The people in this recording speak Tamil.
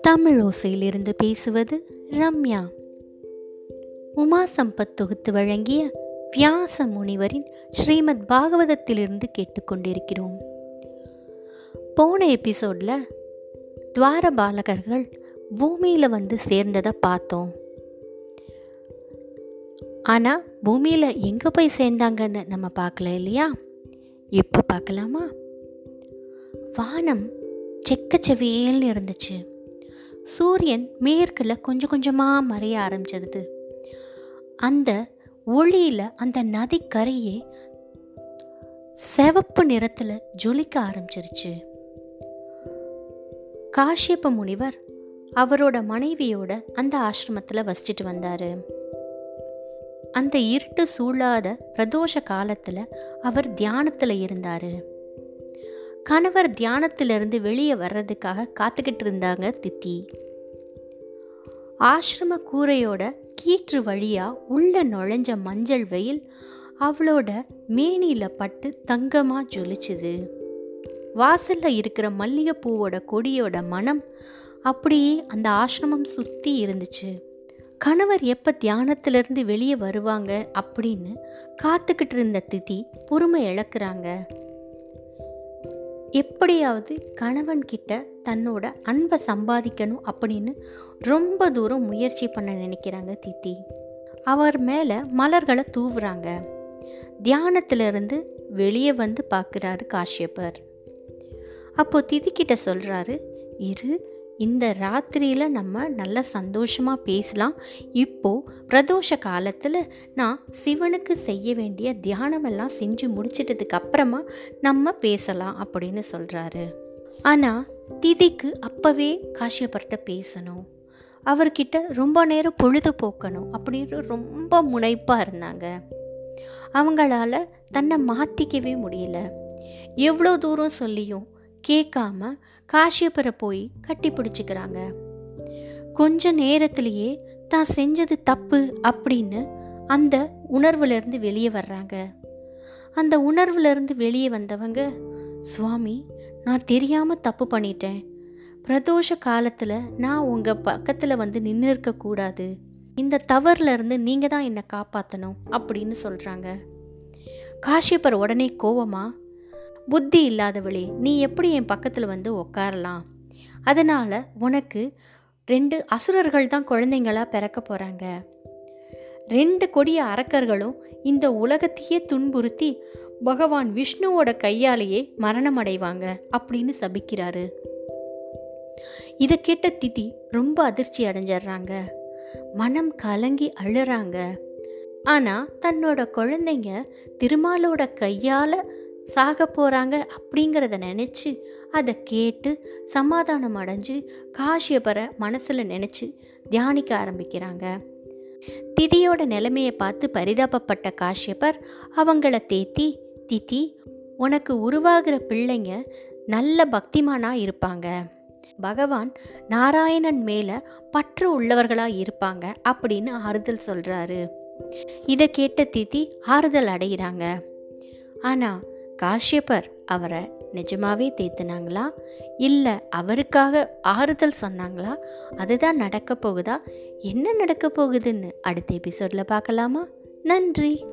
தமிழ் ஓசையிலிருந்து பேசுவது ரம்யா. உமா சம்பத் தொகுத்து வழங்கிய வியாச முனிவரின் ஸ்ரீமத் பாகவதத்திலிருந்து கேட்டுக்கொண்டிருக்கிறோம். போன எபிசோடில் துவார பாலகர்கள் பூமியில் வந்து சேர்ந்ததை பார்த்தோம். ஆனால் பூமியில் எங்கே போய் சேர்ந்தாங்கன்னு நம்ம பார்க்கல இல்லையா? இப்போ பார்க்கலாமா? வானம் செக்கச்செவியல்னு இருந்துச்சு. சூரியன் மேற்கில் கொஞ்சம் கொஞ்சமாக மறைய ஆரம்பிச்சிருது அந்த ஒளியில் அந்த நதிக்கரையே செவப்பு நிறத்தில் ஜொலிக்க ஆரம்பிச்சிருச்சு. காஷ்யப்ப முனிவர் அவரோட மனைவியோட அந்த ஆசிரமத்தில் வசிச்சுட்டு வந்தார். அந்த இருட்டு சூழாத பிரதோஷ காலத்தில் அவர் தியானத்தில் இருந்தார். கணவர் தியானத்திலிருந்து வெளியே வர்றதுக்காக காத்துக்கிட்டு இருந்தாங்க தித்தி. ஆசிரம கூரையோட கீற்று வழியாக உள்ள நுழைஞ்ச மஞ்சள் வெயில் அவளோட மேனியில் பட்டு தங்கமாக ஜொலிச்சுது. வாசலில் இருக்கிற மல்லிகைப்பூவோட கொடியோட மனம் அப்படியே அந்த ஆசிரமம் சுற்றி இருந்துச்சு. கணவர் எப்போ தியானத்திலிருந்து வெளியே வருவாங்க அப்படின்னு காத்துக்கிட்டு இருந்த திதி பொறுமை இழக்கிறாங்க. எப்படியாவது கணவன் கிட்ட தன்னோட அன்பை சம்பாதிக்கணும் அப்படின்னு ரொம்ப தூரம் முயற்சி பண்ண நினைக்கிறாங்க தித்தி அவர் மேலே மலர்களை தூவுறாங்க. தியானத்திலிருந்து வெளியே வந்து பார்க்குறாரு காஷ்யப்பர். அப்போது திதி கிட்ட சொல்கிறாரு இரு இந்த ராத்திரியில் நம்ம நல்ல சந்தோஷமாக பேசலாம். இப்போது பிரதோஷ காலத்தில் நான் சிவனுக்கு செய்ய வேண்டிய தியானமெல்லாம் செஞ்சு முடிச்சிட்டதுக்கு அப்புறமா நம்ம பேசலாம் அப்படின்னு சொல்கிறாரு ஆனால் திதிக்கு அப்போவே காஷ்யப்பர்கிட்ட பேசணும். அவர்கிட்ட ரொம்ப நேரம் பொழுது போக்கணும் அப்படின்னு ரொம்ப முனைப்பாக இருந்தாங்க. அவங்களால தன்னை மாற்றிக்கவே முடியல. எவ்வளோ தூரம் சொல்லியும் கேட்காம காஷ்யப்பரை போய் கட்டி பிடிச்சிக்கிறாங்க. கொஞ்ச நேரத்திலேயே தான் செஞ்சது தப்பு அப்படின்னு அந்த உணர்வுலேருந்து வெளியே வர்றாங்க. அந்த உணர்வுலேருந்து வெளியே வந்தவங்க சுவாமி நான் தெரியாமல் தப்பு பண்ணிட்டேன். பிரதோஷ காலத்தில் நான் உங்கள் பக்கத்தில் வந்து நின்று இருக்கக்கூடாது இந்த தவறுலேருந்து நீங்கள் தான் என்னை காப்பாற்றணும் அப்படின்னு சொல்கிறாங்க காஷ்யப்பர் உடனே கோவமாக புத்தி இல்லாதவளே நீ எப்படி என் பக்கத்தில் வந்து உக்காரலாம்? அதனால் உனக்கு ரெண்டு அசுரர்கள் தான் குழந்தைங்களா பிறக்க போகிறாங்க ரெண்டு கொடிய அரக்கர்களும் இந்த உலகத்தையே துன்புறுத்தி பகவான் விஷ்ணுவோட கையாலேயே மரணம் அடைவாங்க அப்படின்னு சபிக்கிறாரு. இதை கேட்ட திதி ரொம்ப அதிர்ச்சி அடைஞ்சிடுறாங்க. மனம் கலங்கி அழுறாங்க. ஆனால் தன்னோட குழந்தைங்க திருமாலோட கையால் சாக போகிறாங்க அப்படிங்கிறத நினச்சி அதை கேட்டு சமாதானம் அடைஞ்சு காஷியபரை மனசில் நினச்சி தியானிக்க ஆரம்பிக்கிறாங்க. திதியோட நிலைமையை பார்த்து பரிதாபப்பட்ட காஷ்யபர் அவங்கள தேத்தி திதி உனக்கு உருவாகிற பிள்ளைங்க நல்ல பக்திமானாக இருப்பாங்க. பகவான் நாராயணன் மேலே பற்று உள்ளவர்களாக இருப்பாங்க அப்படின்னு ஆறுதல் சொல்கிறாரு இதை கேட்ட திதி ஆறுதல் அடைகிறாங்க. ஆனால் காஷ்யப்பர் அவரை நிஜமாவே தேத்துனாங்களா? இல்லை அவருக்காக ஆறுதல் சொன்னாங்களா? அதுதான் நடக்க போகுதா? என்ன நடக்க போகுதுன்னு அடுத்த எபிசோடில் பார்க்கலாமா? நன்றி.